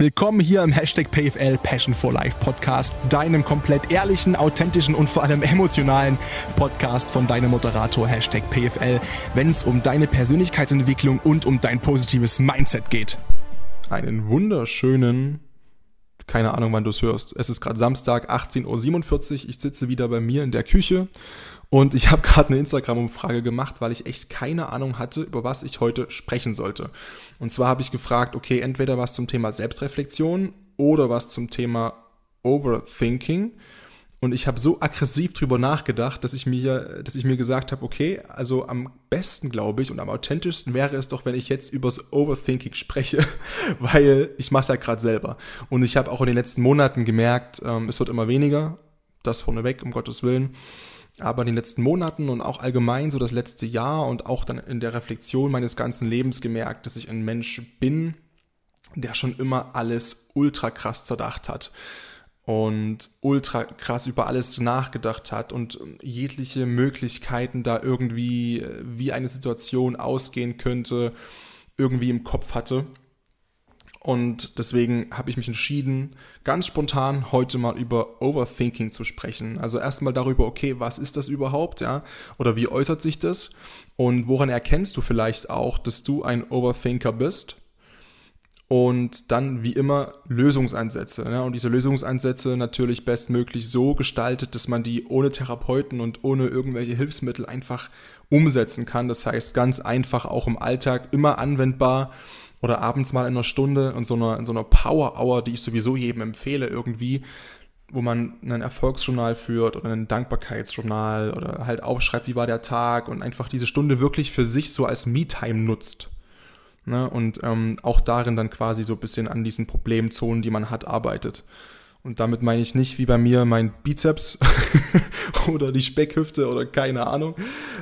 Willkommen hier im Hashtag PFL Passion for Life Podcast, deinem komplett ehrlichen, authentischen und vor allem emotionalen Podcast von deinem Moderator Hashtag PFL, wenn es um deine Persönlichkeitsentwicklung und um dein positives Mindset geht. Einen wunderschönen, keine Ahnung wann du es hörst. Es ist gerade Samstag, 18.47 Uhr. Ich sitze wieder bei mir in der Küche und ich habe gerade eine Instagram-Umfrage gemacht, weil ich echt keine Ahnung hatte, über was ich heute sprechen sollte. Und zwar habe ich gefragt, okay, entweder was zum Thema Selbstreflexion oder was zum Thema Overthinking. Und ich habe so aggressiv drüber nachgedacht, dass ich mir, dass ich mir gesagt habe, okay, also am besten glaube ich und am authentischsten wäre es doch, wenn ich jetzt übers Overthinking spreche, weil ich mache es ja gerade selber. Und ich habe auch in den letzten Monaten gemerkt, ähm, es wird immer weniger. Das vorneweg, um Gottes Willen. Aber in den letzten Monaten und auch allgemein so das letzte Jahr und auch dann in der Reflexion meines ganzen Lebens gemerkt, dass ich ein Mensch bin, der schon immer alles ultra krass zerdacht hat und ultra krass über alles nachgedacht hat und jegliche Möglichkeiten da irgendwie, wie eine Situation ausgehen könnte, irgendwie im Kopf hatte. Und deswegen habe ich mich entschieden, ganz spontan heute mal über Overthinking zu sprechen. Also erstmal darüber, okay, was ist das überhaupt, ja? Oder wie äußert sich das? Und woran erkennst du vielleicht auch, dass du ein Overthinker bist? Und dann, wie immer, Lösungsansätze. Ja? Und diese Lösungsansätze natürlich bestmöglich so gestaltet, dass man die ohne Therapeuten und ohne irgendwelche Hilfsmittel einfach umsetzen kann. Das heißt, ganz einfach auch im Alltag immer anwendbar oder abends mal in einer Stunde in so einer, in so einer Power-Hour, die ich sowieso jedem empfehle irgendwie, wo man ein Erfolgsjournal führt oder ein Dankbarkeitsjournal oder halt aufschreibt, wie war der Tag und einfach diese Stunde wirklich für sich so als Me-Time nutzt. Ne? Und ähm, auch darin dann quasi so ein bisschen an diesen Problemzonen, die man hat, arbeitet. Und damit meine ich nicht wie bei mir mein Bizeps oder die Speckhüfte oder keine Ahnung.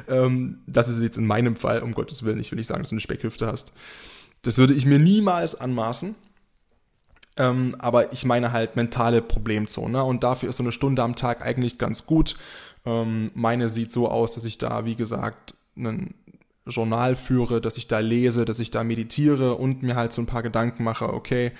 Ähm, das ist jetzt in meinem Fall, um Gottes Willen, ich will nicht sagen, dass du eine Speckhüfte hast. Das würde ich mir niemals anmaßen. Ähm, aber ich meine halt mentale Problemzone. Ne? Und dafür ist so eine Stunde am Tag eigentlich ganz gut. Ähm, meine sieht so aus, dass ich da, wie gesagt, ein Journal führe, dass ich da lese, dass ich da meditiere und mir halt so ein paar Gedanken mache, okay,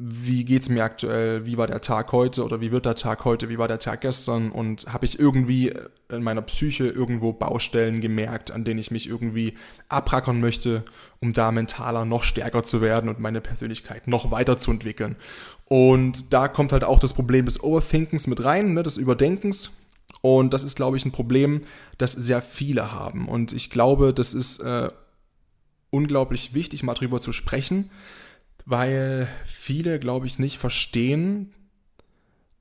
wie geht's mir aktuell, wie war der Tag heute oder wie wird der Tag heute, wie war der Tag gestern und habe ich irgendwie in meiner Psyche irgendwo Baustellen gemerkt, an denen ich mich irgendwie abrackern möchte, um da mentaler noch stärker zu werden und meine Persönlichkeit noch weiterzuentwickeln. Und da kommt halt auch das Problem des Overthinkens mit rein, ne, des Überdenkens. Und das ist, glaube ich, ein Problem, das sehr viele haben. Und ich glaube, das ist äh, unglaublich wichtig, mal drüber zu sprechen weil viele, glaube ich, nicht verstehen,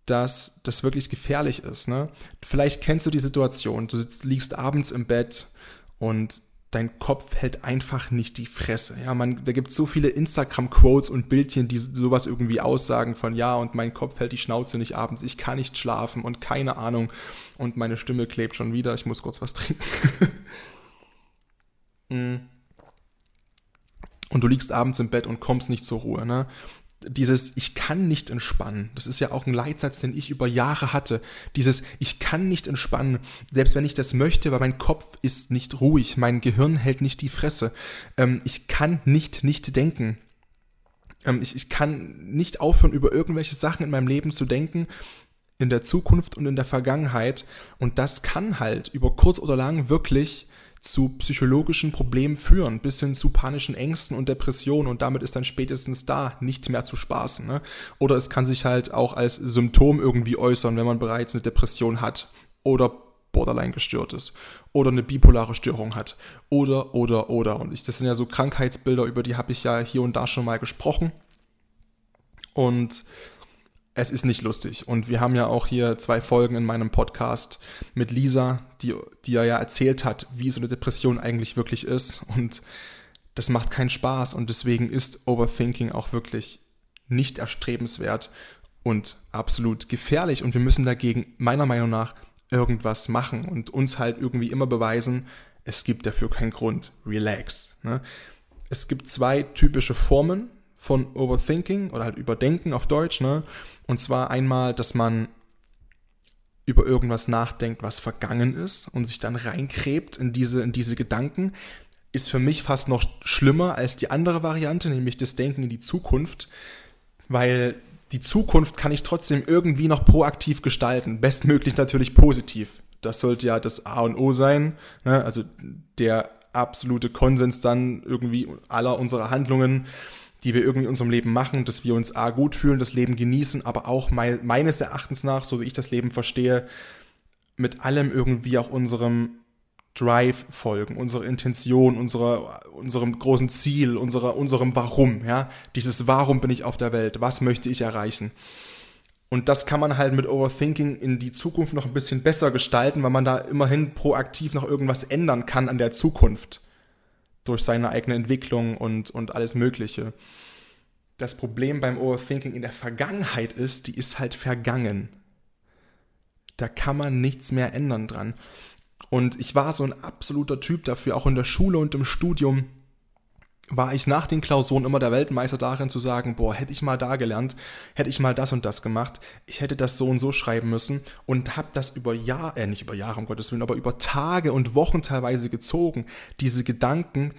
dass das wirklich gefährlich ist. Ne? Vielleicht kennst du die Situation, du sitzt, liegst abends im Bett und dein Kopf hält einfach nicht die Fresse. Ja, man, da gibt es so viele Instagram-Quotes und Bildchen, die sowas irgendwie aussagen von ja, und mein Kopf hält die Schnauze nicht abends, ich kann nicht schlafen und keine Ahnung und meine Stimme klebt schon wieder, ich muss kurz was trinken. mm und du liegst abends im Bett und kommst nicht zur Ruhe. Ne? Dieses Ich kann nicht entspannen, das ist ja auch ein Leitsatz, den ich über Jahre hatte. Dieses Ich kann nicht entspannen, selbst wenn ich das möchte, weil mein Kopf ist nicht ruhig, mein Gehirn hält nicht die Fresse. Ähm, ich kann nicht nicht denken. Ähm, ich, ich kann nicht aufhören, über irgendwelche Sachen in meinem Leben zu denken, in der Zukunft und in der Vergangenheit. Und das kann halt über kurz oder lang wirklich zu psychologischen Problemen führen, bis hin zu panischen Ängsten und Depressionen und damit ist dann spätestens da nicht mehr zu spaßen. Ne? Oder es kann sich halt auch als Symptom irgendwie äußern, wenn man bereits eine Depression hat oder borderline gestört ist oder eine bipolare Störung hat oder oder oder und ich, das sind ja so Krankheitsbilder, über die habe ich ja hier und da schon mal gesprochen und es ist nicht lustig. Und wir haben ja auch hier zwei Folgen in meinem Podcast mit Lisa, die, die ja erzählt hat, wie so eine Depression eigentlich wirklich ist. Und das macht keinen Spaß. Und deswegen ist Overthinking auch wirklich nicht erstrebenswert und absolut gefährlich. Und wir müssen dagegen meiner Meinung nach irgendwas machen und uns halt irgendwie immer beweisen, es gibt dafür keinen Grund. Relax. Ne? Es gibt zwei typische Formen von Overthinking oder halt Überdenken auf Deutsch. Ne? Und zwar einmal, dass man über irgendwas nachdenkt, was vergangen ist und sich dann reinkrebt in diese, in diese Gedanken. ist für mich fast noch schlimmer als die andere Variante, nämlich das Denken in die Zukunft, weil die Zukunft kann ich trotzdem irgendwie noch proaktiv gestalten, bestmöglich natürlich positiv. Das sollte ja das A und O sein, ne? also der absolute Konsens dann irgendwie aller unserer Handlungen, die wir irgendwie in unserem Leben machen, dass wir uns A gut fühlen, das Leben genießen, aber auch me meines Erachtens nach, so wie ich das Leben verstehe, mit allem irgendwie auch unserem Drive folgen, unsere Intention, unsere, unserem großen Ziel, unserer, unserem Warum, ja. Dieses Warum bin ich auf der Welt, was möchte ich erreichen? Und das kann man halt mit Overthinking in die Zukunft noch ein bisschen besser gestalten, weil man da immerhin proaktiv noch irgendwas ändern kann an der Zukunft. Durch seine eigene Entwicklung und, und alles Mögliche. Das Problem beim Overthinking in der Vergangenheit ist, die ist halt vergangen. Da kann man nichts mehr ändern dran. Und ich war so ein absoluter Typ dafür, auch in der Schule und im Studium war ich nach den Klausuren immer der Weltmeister darin zu sagen, boah, hätte ich mal da gelernt, hätte ich mal das und das gemacht, ich hätte das so und so schreiben müssen und habe das über Jahre, äh, nicht über Jahre, um Gottes Willen, aber über Tage und Wochen teilweise gezogen, diese Gedanken,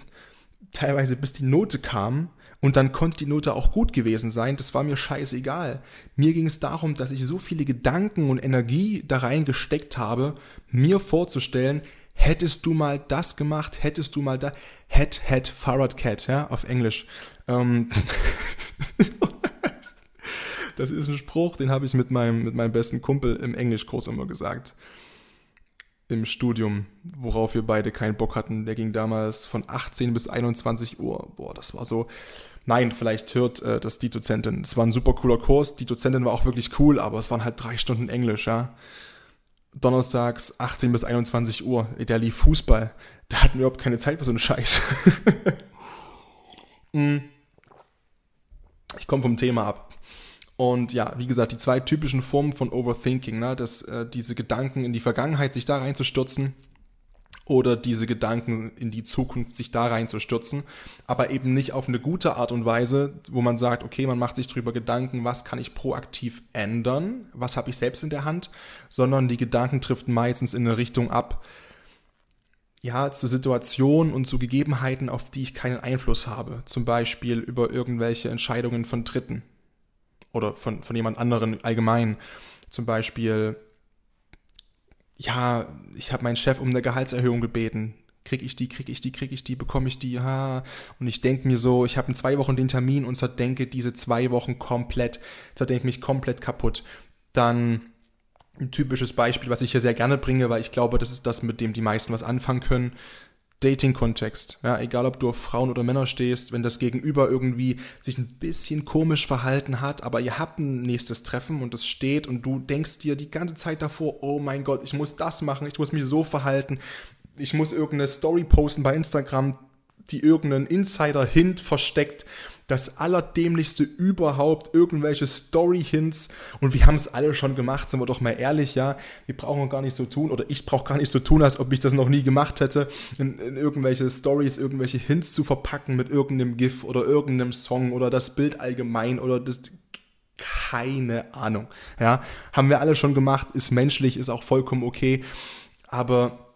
teilweise bis die Note kam und dann konnte die Note auch gut gewesen sein, das war mir scheißegal. Mir ging es darum, dass ich so viele Gedanken und Energie da reingesteckt habe, mir vorzustellen, hättest du mal das gemacht, hättest du mal da, Head, Head, Farad Cat, ja, auf Englisch. Ähm, das ist ein Spruch, den habe ich mit meinem, mit meinem besten Kumpel im Englischkurs immer gesagt. Im Studium, worauf wir beide keinen Bock hatten. Der ging damals von 18 bis 21 Uhr. Boah, das war so. Nein, vielleicht hört äh, das die Dozentin. Es war ein super cooler Kurs. Die Dozentin war auch wirklich cool, aber es waren halt drei Stunden Englisch, ja donnerstags 18 bis 21 Uhr. Der lief Fußball. Da hatten wir überhaupt keine Zeit für so einen Scheiß. Hm. ich komme vom Thema ab. Und ja, wie gesagt, die zwei typischen Formen von Overthinking, ne, dass äh, diese Gedanken in die Vergangenheit sich da reinzustürzen oder diese Gedanken in die Zukunft sich da reinzustürzen, aber eben nicht auf eine gute Art und Weise, wo man sagt, okay, man macht sich darüber Gedanken, was kann ich proaktiv ändern, was habe ich selbst in der Hand, sondern die Gedanken trifft meistens in eine Richtung ab, ja, zu Situationen und zu Gegebenheiten, auf die ich keinen Einfluss habe, zum Beispiel über irgendwelche Entscheidungen von Dritten oder von, von jemand anderen allgemein, zum Beispiel ja, ich habe meinen Chef um eine Gehaltserhöhung gebeten. Krieg ich die, krieg ich die, krieg ich die, bekomme ich die, ha. Und ich denke mir so, ich habe in zwei Wochen den Termin und zerdenke diese zwei Wochen komplett, zerdenke mich komplett kaputt. Dann ein typisches Beispiel, was ich hier sehr gerne bringe, weil ich glaube, das ist das, mit dem die meisten was anfangen können. Dating-Kontext. Ja, egal ob du auf Frauen oder Männer stehst, wenn das Gegenüber irgendwie sich ein bisschen komisch verhalten hat, aber ihr habt ein nächstes Treffen und es steht und du denkst dir die ganze Zeit davor, oh mein Gott, ich muss das machen, ich muss mich so verhalten, ich muss irgendeine Story posten bei Instagram, die irgendeinen Insider-Hint versteckt das allerdämlichste überhaupt, irgendwelche Story-Hints. Und wir haben es alle schon gemacht, sind wir doch mal ehrlich, ja, wir brauchen gar nicht so tun oder ich brauche gar nicht so tun, als ob ich das noch nie gemacht hätte, in, in irgendwelche Stories, irgendwelche Hints zu verpacken mit irgendeinem GIF oder irgendeinem Song oder das Bild allgemein oder das keine Ahnung, ja, haben wir alle schon gemacht, ist menschlich, ist auch vollkommen okay, aber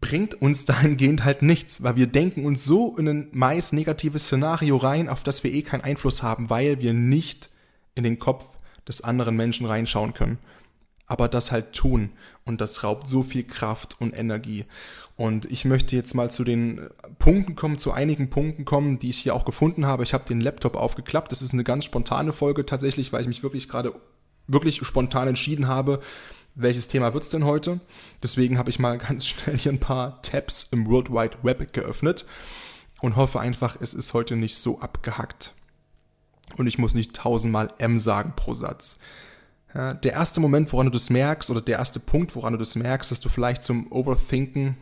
bringt uns dahingehend halt nichts, weil wir denken uns so in ein meist negatives Szenario rein, auf das wir eh keinen Einfluss haben, weil wir nicht in den Kopf des anderen Menschen reinschauen können. Aber das halt tun und das raubt so viel Kraft und Energie. Und ich möchte jetzt mal zu den Punkten kommen, zu einigen Punkten kommen, die ich hier auch gefunden habe. Ich habe den Laptop aufgeklappt. Das ist eine ganz spontane Folge tatsächlich, weil ich mich wirklich gerade wirklich spontan entschieden habe, welches Thema wird es denn heute? Deswegen habe ich mal ganz schnell hier ein paar Tabs im World Wide Web geöffnet und hoffe einfach, es ist heute nicht so abgehackt. Und ich muss nicht tausendmal M sagen pro Satz. Ja, der erste Moment, woran du das merkst, oder der erste Punkt, woran du das merkst, dass du vielleicht zum Overthinken,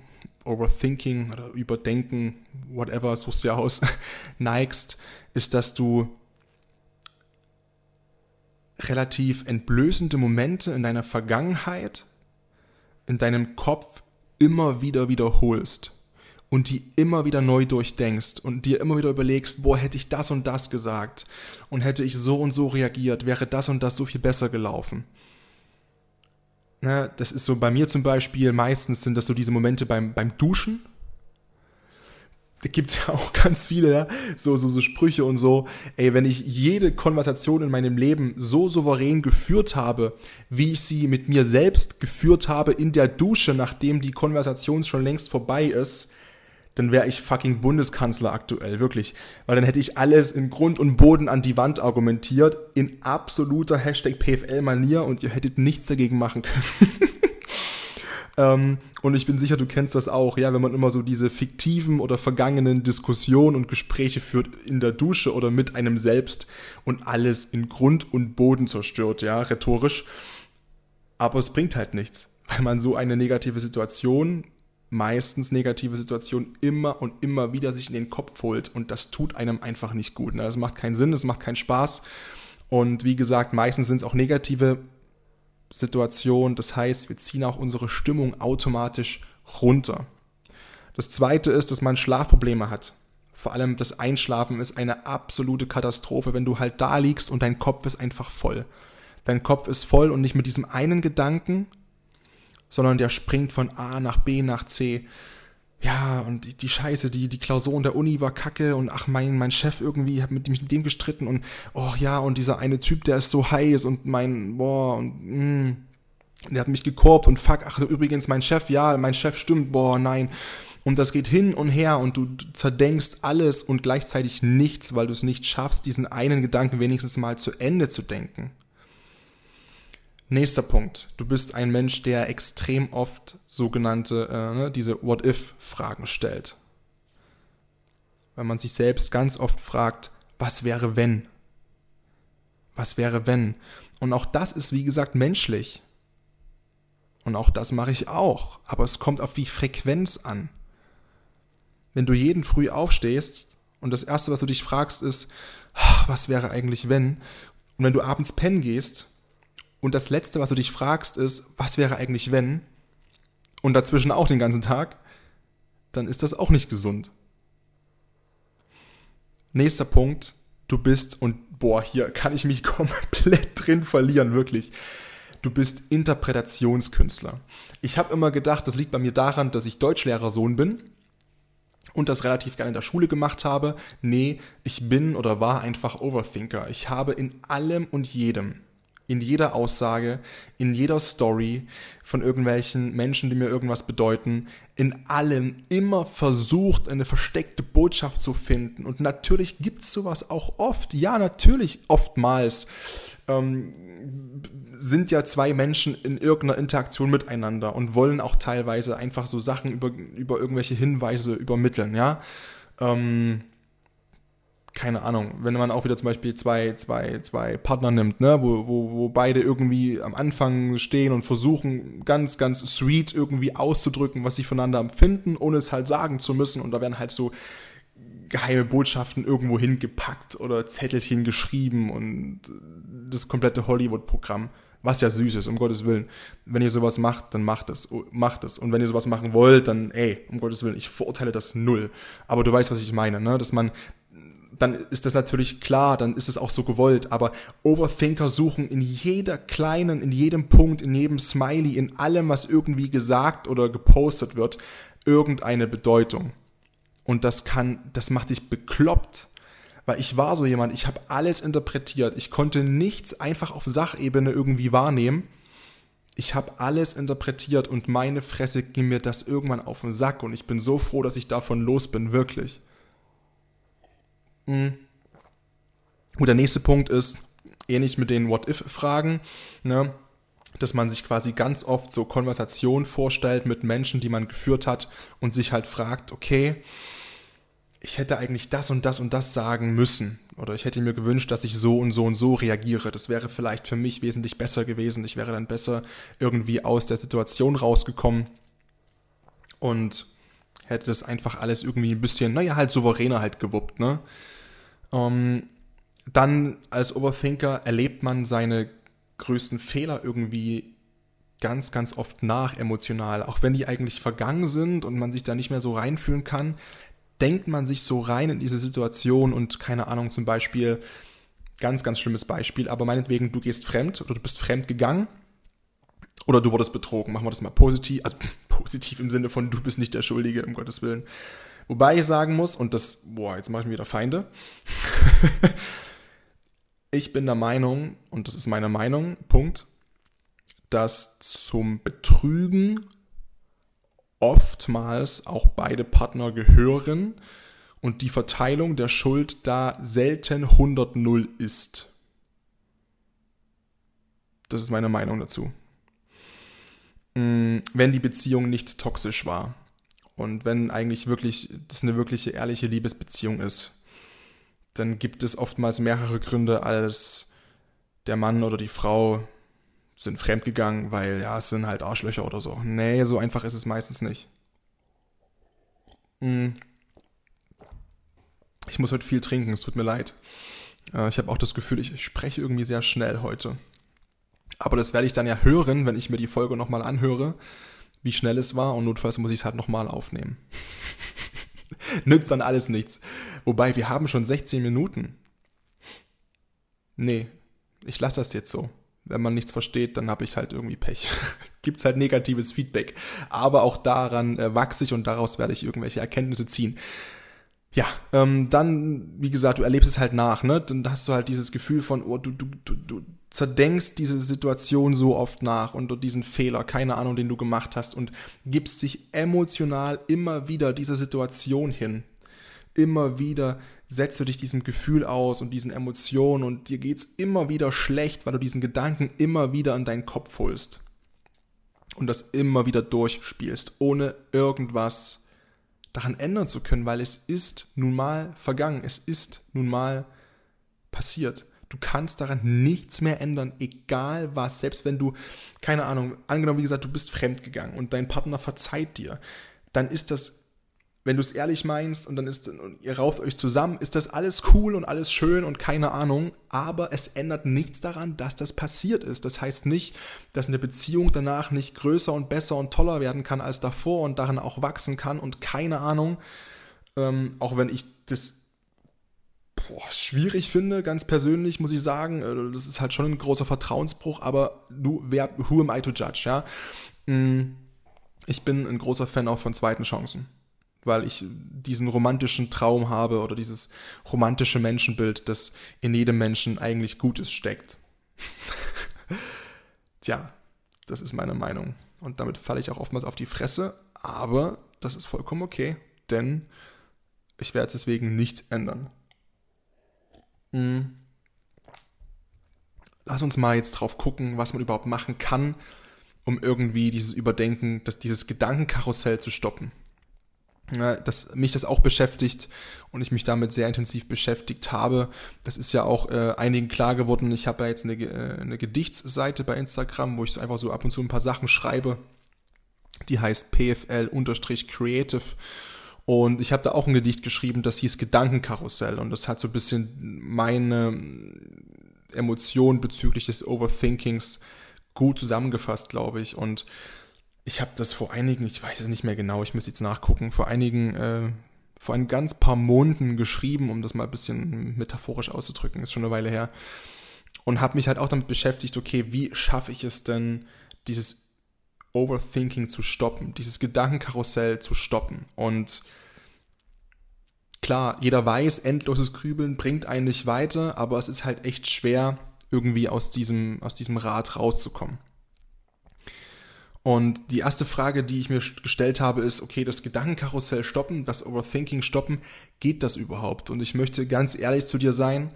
Overthinking oder Überdenken, whatever, suchst du ja aus, neigst, ist, dass du relativ entblößende Momente in deiner Vergangenheit in deinem Kopf immer wieder wiederholst und die immer wieder neu durchdenkst und dir immer wieder überlegst, boah, hätte ich das und das gesagt und hätte ich so und so reagiert, wäre das und das so viel besser gelaufen. Das ist so bei mir zum Beispiel, meistens sind das so diese Momente beim, beim Duschen, da gibt es ja auch ganz viele, ja, so, so, so Sprüche und so. Ey, wenn ich jede Konversation in meinem Leben so souverän geführt habe, wie ich sie mit mir selbst geführt habe in der Dusche, nachdem die Konversation schon längst vorbei ist, dann wäre ich fucking Bundeskanzler aktuell, wirklich. Weil dann hätte ich alles in Grund und Boden an die Wand argumentiert, in absoluter Hashtag PFL-Manier und ihr hättet nichts dagegen machen können. ähm, und ich bin sicher, du kennst das auch, ja, wenn man immer so diese fiktiven oder vergangenen Diskussionen und Gespräche führt in der Dusche oder mit einem selbst und alles in Grund und Boden zerstört, ja, rhetorisch. Aber es bringt halt nichts, weil man so eine negative Situation meistens negative Situationen immer und immer wieder sich in den Kopf holt und das tut einem einfach nicht gut. Ne? Das macht keinen Sinn, das macht keinen Spaß und wie gesagt, meistens sind es auch negative Situationen. Das heißt, wir ziehen auch unsere Stimmung automatisch runter. Das zweite ist, dass man Schlafprobleme hat. Vor allem das Einschlafen ist eine absolute Katastrophe, wenn du halt da liegst und dein Kopf ist einfach voll. Dein Kopf ist voll und nicht mit diesem einen Gedanken, sondern der springt von A nach B nach C. Ja, und die, die Scheiße, die, die Klausur der Uni war kacke und ach, mein, mein Chef irgendwie hat mit, mit dem gestritten und oh ja, und dieser eine Typ, der ist so heiß und mein, boah, und mh, mm, der hat mich gekorbt und fuck, ach, übrigens, mein Chef, ja, mein Chef stimmt, boah, nein. Und das geht hin und her und du zerdenkst alles und gleichzeitig nichts, weil du es nicht schaffst, diesen einen Gedanken wenigstens mal zu Ende zu denken. Nächster Punkt. Du bist ein Mensch, der extrem oft sogenannte, äh, ne, diese What-If-Fragen stellt. Weil man sich selbst ganz oft fragt, was wäre wenn? Was wäre wenn? Und auch das ist, wie gesagt, menschlich. Und auch das mache ich auch. Aber es kommt auf die Frequenz an. Wenn du jeden früh aufstehst und das Erste, was du dich fragst, ist, ach, was wäre eigentlich wenn? Und wenn du abends pennen gehst und das Letzte, was du dich fragst, ist, was wäre eigentlich wenn? Und dazwischen auch den ganzen Tag, dann ist das auch nicht gesund. Nächster Punkt, du bist, und boah, hier kann ich mich komplett drin verlieren, wirklich. Du bist Interpretationskünstler. Ich habe immer gedacht, das liegt bei mir daran, dass ich Deutschlehrersohn bin und das relativ gerne in der Schule gemacht habe. Nee, ich bin oder war einfach Overthinker. Ich habe in allem und jedem in jeder Aussage, in jeder Story von irgendwelchen Menschen, die mir irgendwas bedeuten, in allem immer versucht, eine versteckte Botschaft zu finden. Und natürlich gibt es sowas auch oft. Ja, natürlich oftmals ähm, sind ja zwei Menschen in irgendeiner Interaktion miteinander und wollen auch teilweise einfach so Sachen über, über irgendwelche Hinweise übermitteln, ja. Ähm, keine Ahnung, wenn man auch wieder zum Beispiel zwei, zwei, zwei Partner nimmt, ne, wo, wo, wo beide irgendwie am Anfang stehen und versuchen, ganz, ganz sweet irgendwie auszudrücken, was sie voneinander empfinden, ohne es halt sagen zu müssen. Und da werden halt so geheime Botschaften irgendwo hingepackt oder Zettelchen geschrieben und das komplette Hollywood-Programm. Was ja süß ist, um Gottes Willen. Wenn ihr sowas macht, dann macht es. Macht es. Und wenn ihr sowas machen wollt, dann, ey, um Gottes Willen, ich verurteile das null. Aber du weißt, was ich meine, ne? Dass man dann ist das natürlich klar, dann ist es auch so gewollt. Aber Overthinker suchen in jeder kleinen, in jedem Punkt, in jedem Smiley, in allem, was irgendwie gesagt oder gepostet wird, irgendeine Bedeutung. Und das kann, das macht dich bekloppt. Weil ich war so jemand, ich habe alles interpretiert. Ich konnte nichts einfach auf Sachebene irgendwie wahrnehmen. Ich habe alles interpretiert und meine Fresse ging mir das irgendwann auf den Sack und ich bin so froh, dass ich davon los bin, wirklich. Mhm. Und der nächste Punkt ist, ähnlich mit den What-If-Fragen, ne, dass man sich quasi ganz oft so Konversationen vorstellt mit Menschen, die man geführt hat und sich halt fragt, okay, ich hätte eigentlich das und das und das sagen müssen. Oder ich hätte mir gewünscht, dass ich so und so und so reagiere. Das wäre vielleicht für mich wesentlich besser gewesen. Ich wäre dann besser irgendwie aus der Situation rausgekommen. Und hätte das einfach alles irgendwie ein bisschen, naja, halt souveräner halt gewuppt, ne? Ähm, dann als Overthinker erlebt man seine größten Fehler irgendwie ganz, ganz oft nach emotional. Auch wenn die eigentlich vergangen sind und man sich da nicht mehr so reinfühlen kann, denkt man sich so rein in diese Situation und keine Ahnung, zum Beispiel, ganz, ganz schlimmes Beispiel, aber meinetwegen, du gehst fremd oder du bist fremd gegangen oder du wurdest betrogen. Machen wir das mal positiv, also positiv im Sinne von, du bist nicht der Schuldige, um Gottes Willen. Wobei ich sagen muss, und das, boah, jetzt mache ich mir wieder Feinde. ich bin der Meinung, und das ist meine Meinung, Punkt, dass zum Betrügen oftmals auch beide Partner gehören und die Verteilung der Schuld da selten 100-0 ist. Das ist meine Meinung dazu. Mm, wenn die Beziehung nicht toxisch war und wenn eigentlich wirklich das eine wirkliche ehrliche Liebesbeziehung ist, dann gibt es oftmals mehrere Gründe als der Mann oder die Frau sind fremdgegangen, weil ja, es sind halt Arschlöcher oder so. Nee, so einfach ist es meistens nicht. Mm. Ich muss heute viel trinken, es tut mir leid. Äh, ich habe auch das Gefühl, ich spreche irgendwie sehr schnell heute. Aber das werde ich dann ja hören, wenn ich mir die Folge nochmal anhöre, wie schnell es war und notfalls muss ich es halt nochmal aufnehmen. Nützt dann alles nichts. Wobei, wir haben schon 16 Minuten. Nee, ich lasse das jetzt so. Wenn man nichts versteht, dann habe ich halt irgendwie Pech. Gibt es halt negatives Feedback. Aber auch daran äh, wachse ich und daraus werde ich irgendwelche Erkenntnisse ziehen. Ja, ähm, dann, wie gesagt, du erlebst es halt nach, ne? Dann hast du halt dieses Gefühl von, oh, du, du, du, du zerdenkst diese Situation so oft nach und diesen Fehler, keine Ahnung, den du gemacht hast und gibst dich emotional immer wieder dieser Situation hin. Immer wieder setzt du dich diesem Gefühl aus und diesen Emotionen und dir geht's immer wieder schlecht, weil du diesen Gedanken immer wieder in deinen Kopf holst und das immer wieder durchspielst, ohne irgendwas daran ändern zu können, weil es ist nun mal vergangen, es ist nun mal passiert. Du kannst daran nichts mehr ändern, egal was. Selbst wenn du, keine Ahnung, angenommen, wie gesagt, du bist fremdgegangen und dein Partner verzeiht dir, dann ist das, wenn du es ehrlich meinst und dann ist, und ihr rauft euch zusammen, ist das alles cool und alles schön und keine Ahnung, aber es ändert nichts daran, dass das passiert ist. Das heißt nicht, dass eine Beziehung danach nicht größer und besser und toller werden kann als davor und daran auch wachsen kann und keine Ahnung, ähm, auch wenn ich das boah, schwierig finde, ganz persönlich, muss ich sagen. Äh, das ist halt schon ein großer Vertrauensbruch, aber du, wer, who am I to judge, ja? Mm, ich bin ein großer Fan auch von zweiten Chancen, weil ich diesen romantischen Traum habe oder dieses romantische Menschenbild, das in jedem Menschen eigentlich Gutes steckt. Tja, das ist meine Meinung. Und damit falle ich auch oftmals auf die Fresse, aber das ist vollkommen okay, denn ich werde es deswegen nicht ändern. Hm. Lass uns mal jetzt drauf gucken, was man überhaupt machen kann, um irgendwie dieses Überdenken, dass dieses Gedankenkarussell zu stoppen. Ja, dass mich das auch beschäftigt und ich mich damit sehr intensiv beschäftigt habe. Das ist ja auch äh, einigen klar geworden. Ich habe ja jetzt eine, äh, eine Gedichtsseite bei Instagram, wo ich einfach so ab und zu ein paar Sachen schreibe. Die heißt PFL-Creative und ich habe da auch ein Gedicht geschrieben, das hieß Gedankenkarussell. Und das hat so ein bisschen meine Emotionen bezüglich des Overthinkings gut zusammengefasst, glaube ich. Und ich habe das vor einigen, ich weiß es nicht mehr genau, ich muss jetzt nachgucken, vor einigen, äh, vor ein ganz paar Monaten geschrieben, um das mal ein bisschen metaphorisch auszudrücken, ist schon eine Weile her. Und habe mich halt auch damit beschäftigt, okay, wie schaffe ich es denn, dieses Overthinking zu stoppen, dieses Gedankenkarussell zu stoppen. Und klar, jeder weiß, endloses Grübeln bringt einen nicht weiter, aber es ist halt echt schwer, irgendwie aus diesem, aus diesem Rad rauszukommen. Und die erste Frage, die ich mir gestellt habe, ist, okay, das Gedankenkarussell stoppen, das Overthinking stoppen, geht das überhaupt? Und ich möchte ganz ehrlich zu dir sein,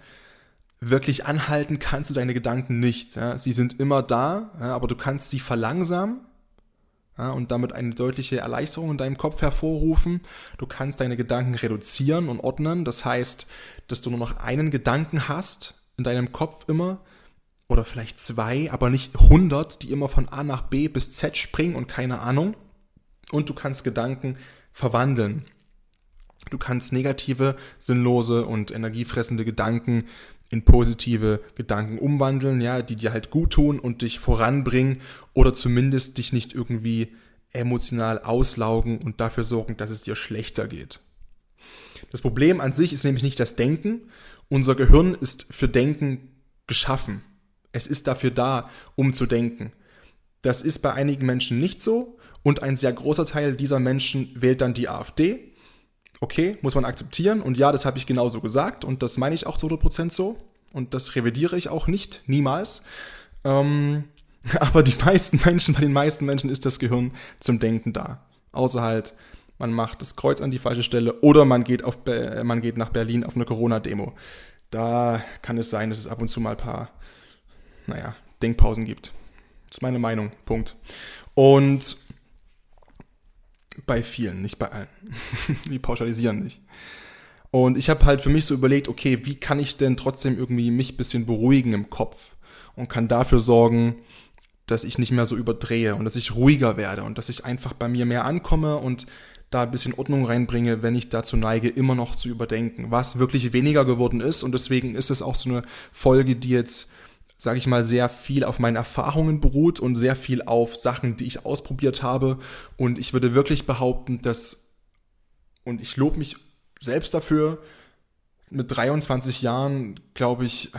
wirklich anhalten kannst du deine Gedanken nicht. Ja? Sie sind immer da, ja, aber du kannst sie verlangsamen ja, und damit eine deutliche Erleichterung in deinem Kopf hervorrufen. Du kannst deine Gedanken reduzieren und ordnen. Das heißt, dass du nur noch einen Gedanken hast in deinem Kopf immer oder vielleicht zwei, aber nicht 100, die immer von A nach B bis Z springen und keine Ahnung. Und du kannst Gedanken verwandeln. Du kannst negative, sinnlose und energiefressende Gedanken in positive Gedanken umwandeln, ja, die dir halt gut tun und dich voranbringen oder zumindest dich nicht irgendwie emotional auslaugen und dafür sorgen, dass es dir schlechter geht. Das Problem an sich ist nämlich nicht das Denken. Unser Gehirn ist für Denken geschaffen. Es ist dafür da, um zu denken. Das ist bei einigen Menschen nicht so und ein sehr großer Teil dieser Menschen wählt dann die AfD okay, muss man akzeptieren. Und ja, das habe ich genauso gesagt und das meine ich auch zu 100% so. Und das revidiere ich auch nicht, niemals. Ähm, aber die meisten Menschen, bei den meisten Menschen ist das Gehirn zum Denken da. Außer halt, man macht das Kreuz an die falsche Stelle oder man geht, auf, man geht nach Berlin auf eine Corona-Demo. Da kann es sein, dass es ab und zu mal ein paar, naja, Denkpausen gibt. Das ist meine Meinung. Punkt. Und bei vielen, nicht bei allen. Wir pauschalisieren nicht. Und ich habe halt für mich so überlegt, okay, wie kann ich denn trotzdem irgendwie mich ein bisschen beruhigen im Kopf und kann dafür sorgen, dass ich nicht mehr so überdrehe und dass ich ruhiger werde und dass ich einfach bei mir mehr ankomme und da ein bisschen Ordnung reinbringe, wenn ich dazu neige, immer noch zu überdenken, was wirklich weniger geworden ist. Und deswegen ist es auch so eine Folge, die jetzt, sage ich mal, sehr viel auf meinen Erfahrungen beruht und sehr viel auf Sachen, die ich ausprobiert habe. Und ich würde wirklich behaupten, dass, und ich lobe mich selbst dafür, mit 23 Jahren, glaube ich,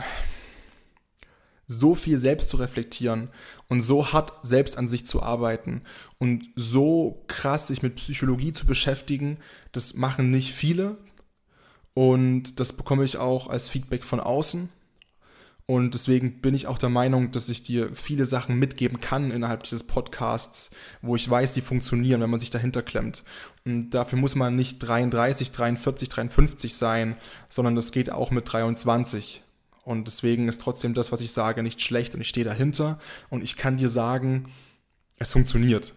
so viel selbst zu reflektieren und so hart selbst an sich zu arbeiten und so krass sich mit Psychologie zu beschäftigen, das machen nicht viele und das bekomme ich auch als Feedback von außen. Und deswegen bin ich auch der Meinung, dass ich dir viele Sachen mitgeben kann innerhalb dieses Podcasts, wo ich weiß, die funktionieren, wenn man sich dahinter klemmt. Und dafür muss man nicht 33, 43, 53 sein, sondern das geht auch mit 23. Und deswegen ist trotzdem das, was ich sage, nicht schlecht und ich stehe dahinter und ich kann dir sagen, es funktioniert.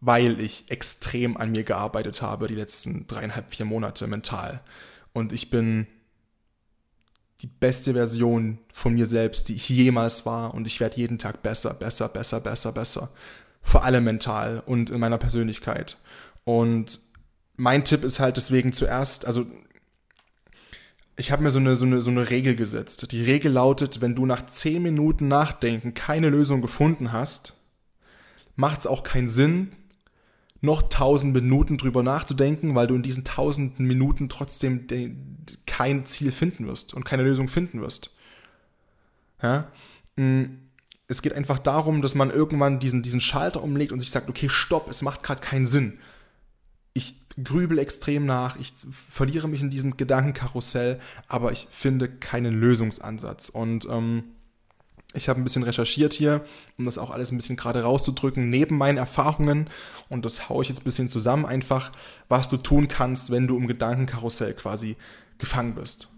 Weil ich extrem an mir gearbeitet habe die letzten dreieinhalb, vier Monate mental. Und ich bin die beste Version von mir selbst, die ich jemals war. Und ich werde jeden Tag besser, besser, besser, besser, besser. Vor allem mental und in meiner Persönlichkeit. Und mein Tipp ist halt deswegen zuerst, also ich habe mir so eine, so, eine, so eine Regel gesetzt. Die Regel lautet, wenn du nach 10 Minuten Nachdenken keine Lösung gefunden hast, macht es auch keinen Sinn, noch 1000 Minuten drüber nachzudenken, weil du in diesen 1000 Minuten trotzdem kein Ziel finden wirst und keine Lösung finden wirst. Ja? Mm, es geht einfach darum, dass man irgendwann diesen, diesen Schalter umlegt und sich sagt, okay, stopp, es macht gerade keinen Sinn ich grübel extrem nach, ich verliere mich in diesem Gedankenkarussell, aber ich finde keinen Lösungsansatz. Und ähm, ich habe ein bisschen recherchiert hier, um das auch alles ein bisschen gerade rauszudrücken, neben meinen Erfahrungen, und das haue ich jetzt ein bisschen zusammen einfach, was du tun kannst, wenn du im Gedankenkarussell quasi gefangen bist.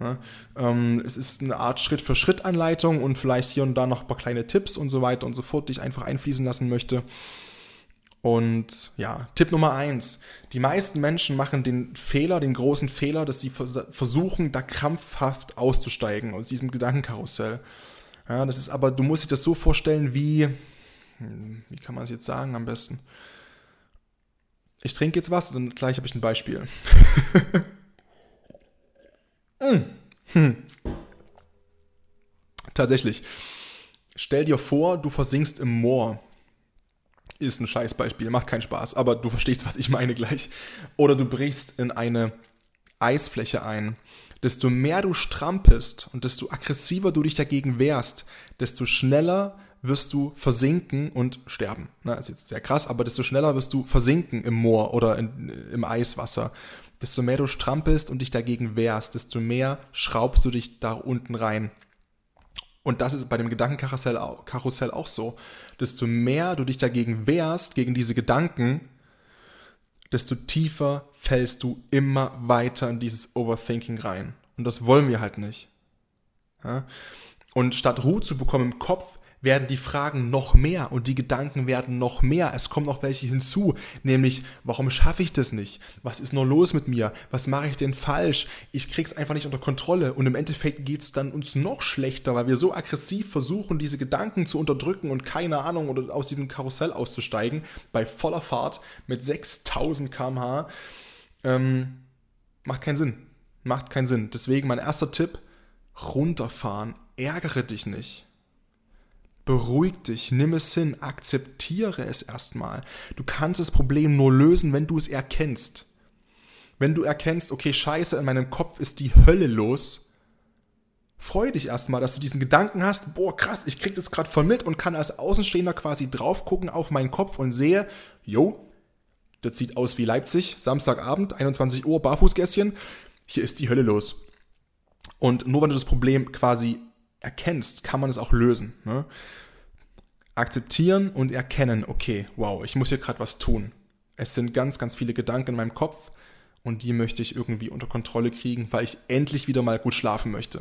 Ja, ähm, es ist eine Art Schritt-für-Schritt-Anleitung und vielleicht hier und da noch ein paar kleine Tipps und so weiter und so fort, die ich einfach einfließen lassen möchte. Und ja, Tipp Nummer eins. Die meisten Menschen machen den Fehler, den großen Fehler, dass sie versuchen, da krampfhaft auszusteigen aus diesem Gedankenkarussell. Ja, das ist aber, du musst dir das so vorstellen, wie, hm, wie kann man es jetzt sagen am besten? Ich trinke jetzt was und gleich habe ich ein Beispiel. hm. Hm. Tatsächlich. Stell dir vor, du versinkst im Moor ist ein Scheißbeispiel, macht keinen Spaß, aber du verstehst, was ich meine gleich. Oder du brichst in eine Eisfläche ein. Desto mehr du strampelst und desto aggressiver du dich dagegen wehrst, desto schneller wirst du versinken und sterben. Na, ist jetzt sehr krass, aber desto schneller wirst du versinken im Moor oder in, im Eiswasser. Desto mehr du strampelst und dich dagegen wehrst, desto mehr schraubst du dich da unten rein. Und das ist bei dem Gedankenkarussell Karussell auch so. Desto mehr du dich dagegen wehrst, gegen diese Gedanken, desto tiefer fällst du immer weiter in dieses Overthinking rein. Und das wollen wir halt nicht. Ja? Und statt Ruhe zu bekommen im Kopf, werden die Fragen noch mehr und die Gedanken werden noch mehr. Es kommen noch welche hinzu, nämlich, warum schaffe ich das nicht? Was ist nur los mit mir? Was mache ich denn falsch? Ich krieg's einfach nicht unter Kontrolle und im Endeffekt geht's dann uns noch schlechter, weil wir so aggressiv versuchen, diese Gedanken zu unterdrücken und keine Ahnung oder aus diesem Karussell auszusteigen, bei voller Fahrt mit 6000 km/h. Ähm, macht keinen Sinn. Macht keinen Sinn. Deswegen mein erster Tipp, runterfahren. Ärgere dich nicht. Beruhig dich, nimm es hin, akzeptiere es erstmal. Du kannst das Problem nur lösen, wenn du es erkennst. Wenn du erkennst, okay, scheiße, in meinem Kopf ist die Hölle los, freu dich erstmal, dass du diesen Gedanken hast, boah, krass, ich krieg das gerade voll mit und kann als Außenstehender quasi drauf gucken auf meinen Kopf und sehe, jo, das sieht aus wie Leipzig, Samstagabend, 21 Uhr, Barfußgässchen, hier ist die Hölle los. Und nur wenn du das Problem quasi erkennst, kann man es auch lösen. Ne? Akzeptieren und erkennen, okay, wow, ich muss hier gerade was tun. Es sind ganz, ganz viele Gedanken in meinem Kopf und die möchte ich irgendwie unter Kontrolle kriegen, weil ich endlich wieder mal gut schlafen möchte.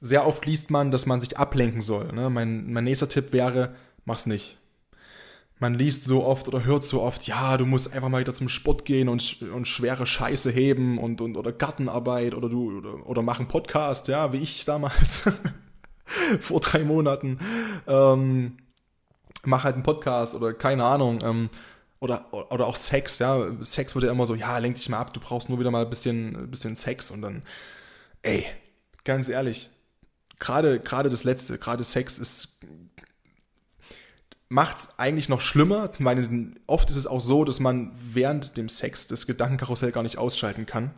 Sehr oft liest man, dass man sich ablenken soll. Ne? Mein, mein nächster Tipp wäre, mach's nicht man liest so oft oder hört so oft, ja, du musst einfach mal wieder zum Sport gehen und, und schwere Scheiße heben und, und oder Gartenarbeit oder du oder, oder mach einen Podcast, ja, wie ich damals vor drei Monaten. Ähm, mach halt einen Podcast oder keine Ahnung. Ähm, oder, oder auch Sex, ja. Sex wird ja immer so, ja, lenk dich mal ab, du brauchst nur wieder mal ein bisschen, ein bisschen Sex und dann, ey, ganz ehrlich, gerade, gerade das Letzte, gerade Sex ist macht es eigentlich noch schlimmer, weil oft ist es auch so, dass man während dem Sex das Gedankenkarussell gar nicht ausschalten kann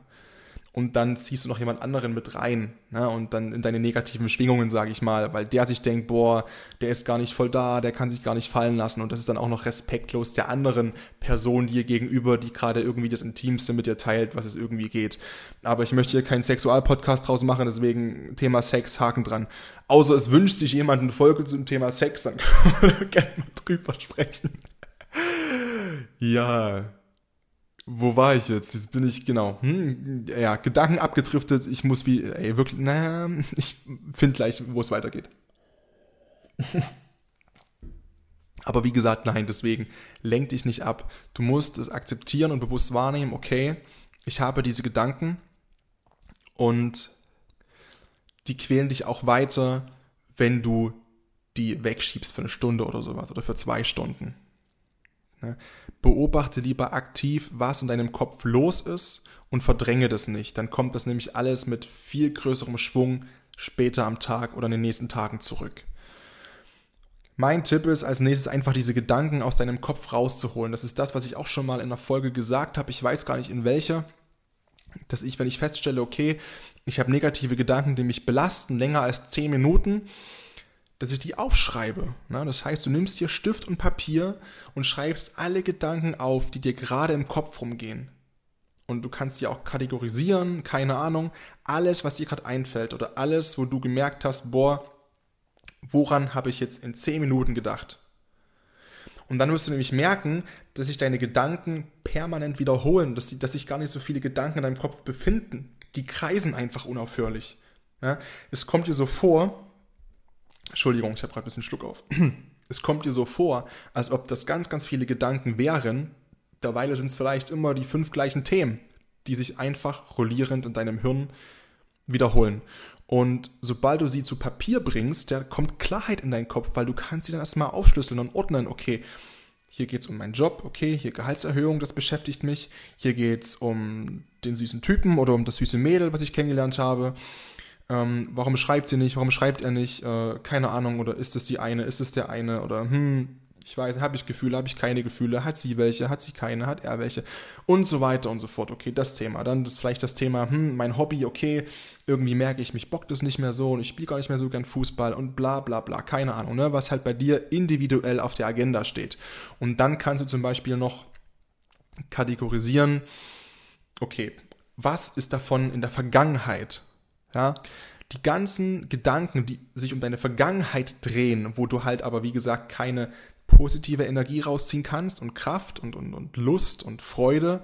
und dann ziehst du noch jemand anderen mit rein ne? und dann in deine negativen Schwingungen, sage ich mal, weil der sich denkt, boah, der ist gar nicht voll da, der kann sich gar nicht fallen lassen und das ist dann auch noch respektlos der anderen Person dir gegenüber, die gerade irgendwie das Intimste mit dir teilt, was es irgendwie geht. Aber ich möchte hier keinen Sexualpodcast draus machen, deswegen Thema Sex, Haken dran. Außer es wünscht sich jemand eine Folge zum Thema Sex, dann können wir gerne mal drüber sprechen. ja, wo war ich jetzt? Jetzt bin ich, genau, hm, ja, Gedanken abgedriftet. Ich muss wie, ey, wirklich, naja, ich finde gleich, wo es weitergeht. Aber wie gesagt, nein, deswegen lenk dich nicht ab. Du musst es akzeptieren und bewusst wahrnehmen, okay, ich habe diese Gedanken und die quälen dich auch weiter, wenn du die wegschiebst für eine Stunde oder sowas oder für zwei Stunden. Ne? Beobachte lieber aktiv, was in deinem Kopf los ist und verdränge das nicht. Dann kommt das nämlich alles mit viel größerem Schwung später am Tag oder in den nächsten Tagen zurück. Mein Tipp ist als nächstes einfach diese Gedanken aus deinem Kopf rauszuholen. Das ist das, was ich auch schon mal in einer Folge gesagt habe. Ich weiß gar nicht in welcher. Dass ich, wenn ich feststelle, okay, ich habe negative Gedanken, die mich belasten, länger als 10 Minuten, dass ich die aufschreibe. Na, das heißt, du nimmst hier Stift und Papier und schreibst alle Gedanken auf, die dir gerade im Kopf rumgehen. Und du kannst die auch kategorisieren, keine Ahnung, alles, was dir gerade einfällt oder alles, wo du gemerkt hast, boah, woran habe ich jetzt in 10 Minuten gedacht? Und dann wirst du nämlich merken, dass sich deine Gedanken permanent wiederholen, dass, dass sich gar nicht so viele Gedanken in deinem Kopf befinden. Die kreisen einfach unaufhörlich. Ja, es kommt dir so vor, Entschuldigung, ich habe gerade ein bisschen Schluck auf. Es kommt dir so vor, als ob das ganz, ganz viele Gedanken wären. Derweil sind es vielleicht immer die fünf gleichen Themen, die sich einfach rollierend in deinem Hirn wiederholen. Und sobald du sie zu Papier bringst, da kommt Klarheit in deinen Kopf, weil du kannst sie dann erstmal aufschlüsseln und ordnen. Okay, hier geht es um meinen Job, okay, hier Gehaltserhöhung, das beschäftigt mich. Hier geht es um den süßen Typen oder um das süße Mädel, was ich kennengelernt habe. Ähm, warum schreibt sie nicht? Warum schreibt er nicht? Äh, keine Ahnung. Oder ist es die eine? Ist es der eine? Oder hm, ich weiß, habe ich Gefühle, habe ich keine Gefühle? Hat sie welche? Hat sie keine? Hat er welche? Und so weiter und so fort. Okay, das Thema. Dann ist vielleicht das Thema, hm, mein Hobby, okay, irgendwie merke ich, mich bockt es nicht mehr so und ich spiele gar nicht mehr so gern Fußball und bla bla bla. Keine Ahnung, ne? Was halt bei dir individuell auf der Agenda steht. Und dann kannst du zum Beispiel noch kategorisieren, okay, was ist davon in der Vergangenheit? Ja, die ganzen Gedanken, die sich um deine Vergangenheit drehen, wo du halt aber, wie gesagt, keine positive Energie rausziehen kannst und Kraft und, und, und Lust und Freude,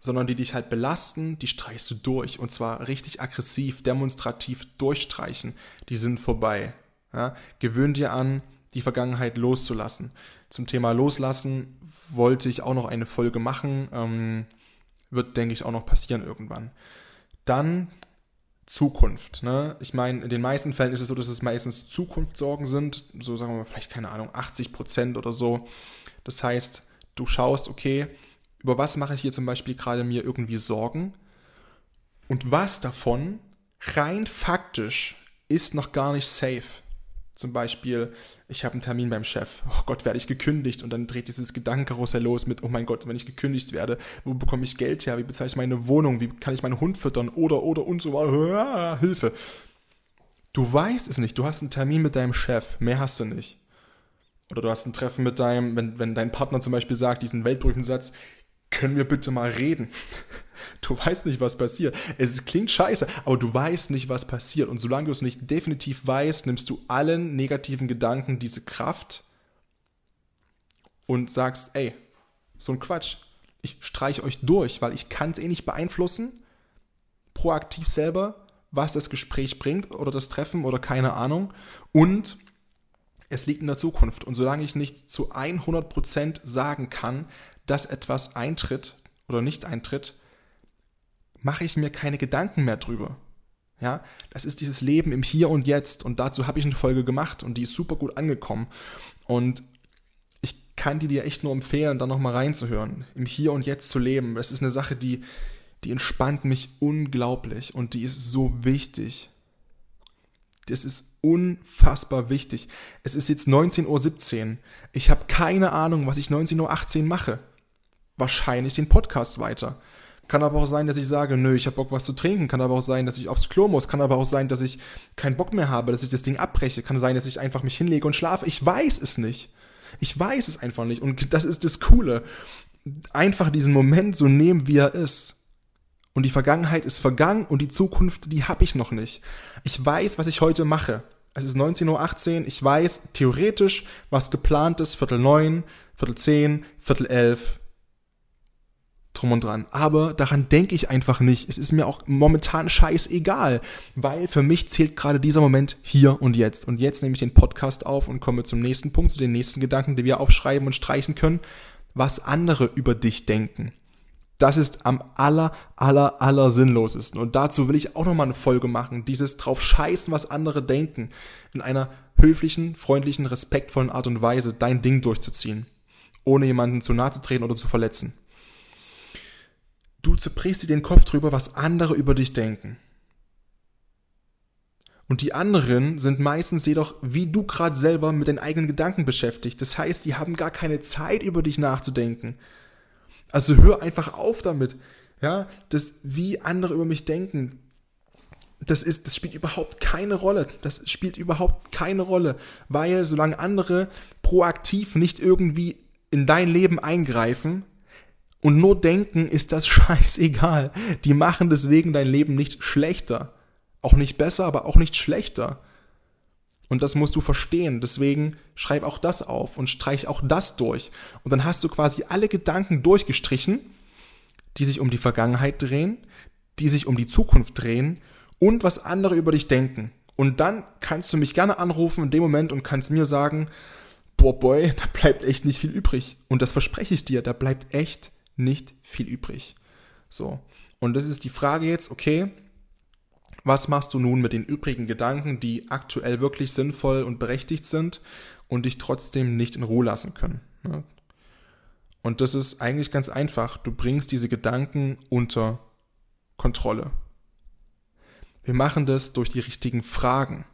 sondern die dich halt belasten, die streichst du durch und zwar richtig aggressiv, demonstrativ durchstreichen. Die sind vorbei. Ja? Gewöhn dir an, die Vergangenheit loszulassen. Zum Thema Loslassen wollte ich auch noch eine Folge machen. Ähm, wird, denke ich, auch noch passieren irgendwann. Dann Zukunft. Ne? Ich meine, in den meisten Fällen ist es so, dass es meistens Zukunftssorgen sind, so sagen wir mal vielleicht, keine Ahnung, 80 Prozent oder so. Das heißt, du schaust, okay, über was mache ich hier zum Beispiel gerade mir irgendwie Sorgen und was davon rein faktisch ist noch gar nicht safe. Zum Beispiel, ich habe einen Termin beim Chef, oh Gott, werde ich gekündigt. Und dann dreht dieses Gedankenkarussell los mit, oh mein Gott, wenn ich gekündigt werde, wo bekomme ich Geld her, wie bezahle ich meine Wohnung, wie kann ich meinen Hund füttern? Oder, oder und so weiter, ah, Hilfe. Du weißt es nicht, du hast einen Termin mit deinem Chef, mehr hast du nicht. Oder du hast ein Treffen mit deinem, wenn, wenn dein Partner zum Beispiel sagt, diesen weltberühmten Satz, können wir bitte mal reden? Du weißt nicht, was passiert. Es klingt scheiße, aber du weißt nicht, was passiert. Und solange du es nicht definitiv weißt, nimmst du allen negativen Gedanken diese Kraft und sagst, ey, so ein Quatsch. Ich streiche euch durch, weil ich kann es eh nicht beeinflussen. Proaktiv selber, was das Gespräch bringt oder das Treffen oder keine Ahnung. Und es liegt in der Zukunft. Und solange ich nicht zu 100% sagen kann, dass etwas eintritt oder nicht eintritt, mache ich mir keine Gedanken mehr drüber. Ja, das ist dieses Leben im Hier und Jetzt und dazu habe ich eine Folge gemacht und die ist super gut angekommen und ich kann die dir echt nur empfehlen, da nochmal reinzuhören, im Hier und Jetzt zu leben. Das ist eine Sache, die, die entspannt mich unglaublich und die ist so wichtig. Das ist unfassbar wichtig. Es ist jetzt 19.17 Uhr. Ich habe keine Ahnung, was ich 19.18 Uhr mache. Wahrscheinlich den Podcast weiter. Kann aber auch sein, dass ich sage, nö, ich habe Bock, was zu trinken. Kann aber auch sein, dass ich aufs Klo muss. Kann aber auch sein, dass ich keinen Bock mehr habe, dass ich das Ding abbreche. Kann sein, dass ich einfach mich hinlege und schlafe. Ich weiß es nicht. Ich weiß es einfach nicht. Und das ist das Coole. Einfach diesen Moment so nehmen, wie er ist. Und die Vergangenheit ist vergangen und die Zukunft, die habe ich noch nicht. Ich weiß, was ich heute mache. Es ist 19.18 Uhr. Ich weiß theoretisch, was geplant ist. Viertel neun, Viertel zehn, Viertel elf, drum und dran. Aber daran denke ich einfach nicht. Es ist mir auch momentan scheißegal, weil für mich zählt gerade dieser Moment hier und jetzt. Und jetzt nehme ich den Podcast auf und komme zum nächsten Punkt, zu den nächsten Gedanken, die wir aufschreiben und streichen können, was andere über dich denken. Das ist am aller, aller, aller sinnlosesten. Und dazu will ich auch nochmal eine Folge machen. Dieses drauf scheißen, was andere denken. In einer höflichen, freundlichen, respektvollen Art und Weise dein Ding durchzuziehen. Ohne jemanden zu nahe zu treten oder zu verletzen. Du zerbrichst dir den Kopf drüber, was andere über dich denken. Und die anderen sind meistens jedoch, wie du gerade selber, mit den eigenen Gedanken beschäftigt. Das heißt, die haben gar keine Zeit, über dich nachzudenken. Also hör einfach auf damit. Ja, das, wie andere über mich denken, das ist, das spielt überhaupt keine Rolle. Das spielt überhaupt keine Rolle, weil solange andere proaktiv nicht irgendwie in dein Leben eingreifen, und nur denken ist das scheißegal. Die machen deswegen dein Leben nicht schlechter. Auch nicht besser, aber auch nicht schlechter. Und das musst du verstehen. Deswegen schreib auch das auf und streich auch das durch. Und dann hast du quasi alle Gedanken durchgestrichen, die sich um die Vergangenheit drehen, die sich um die Zukunft drehen und was andere über dich denken. Und dann kannst du mich gerne anrufen in dem Moment und kannst mir sagen, boah boy, da bleibt echt nicht viel übrig. Und das verspreche ich dir, da bleibt echt nicht viel übrig. So. Und das ist die Frage jetzt, okay, was machst du nun mit den übrigen Gedanken, die aktuell wirklich sinnvoll und berechtigt sind und dich trotzdem nicht in Ruhe lassen können? Ne? Und das ist eigentlich ganz einfach. Du bringst diese Gedanken unter Kontrolle. Wir machen das durch die richtigen Fragen.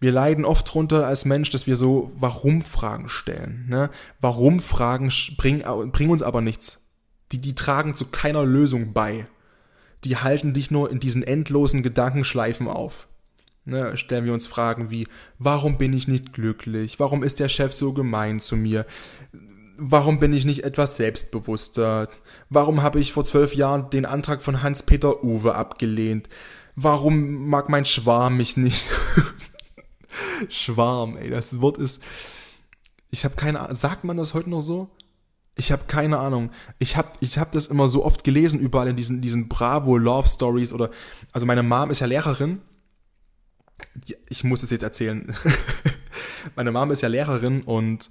Wir leiden oft drunter als Mensch, dass wir so Warum-Fragen stellen. Ne? Warum-Fragen bringen, bringen uns aber nichts. Die, die tragen zu keiner Lösung bei. Die halten dich nur in diesen endlosen Gedankenschleifen auf. Ne, stellen wir uns Fragen wie, warum bin ich nicht glücklich? Warum ist der Chef so gemein zu mir? Warum bin ich nicht etwas selbstbewusster? Warum habe ich vor zwölf Jahren den Antrag von Hans-Peter Uwe abgelehnt? Warum mag mein Schwarm mich nicht? Schwarm, ey, das Wort ist. Ich habe keine Ahnung. Sagt man das heute noch so? Ich habe keine Ahnung. Ich habe ich hab das immer so oft gelesen, überall in diesen, diesen Bravo Love Stories oder. Also, meine Mom ist ja Lehrerin. Ich muss es jetzt erzählen. meine Mom ist ja Lehrerin und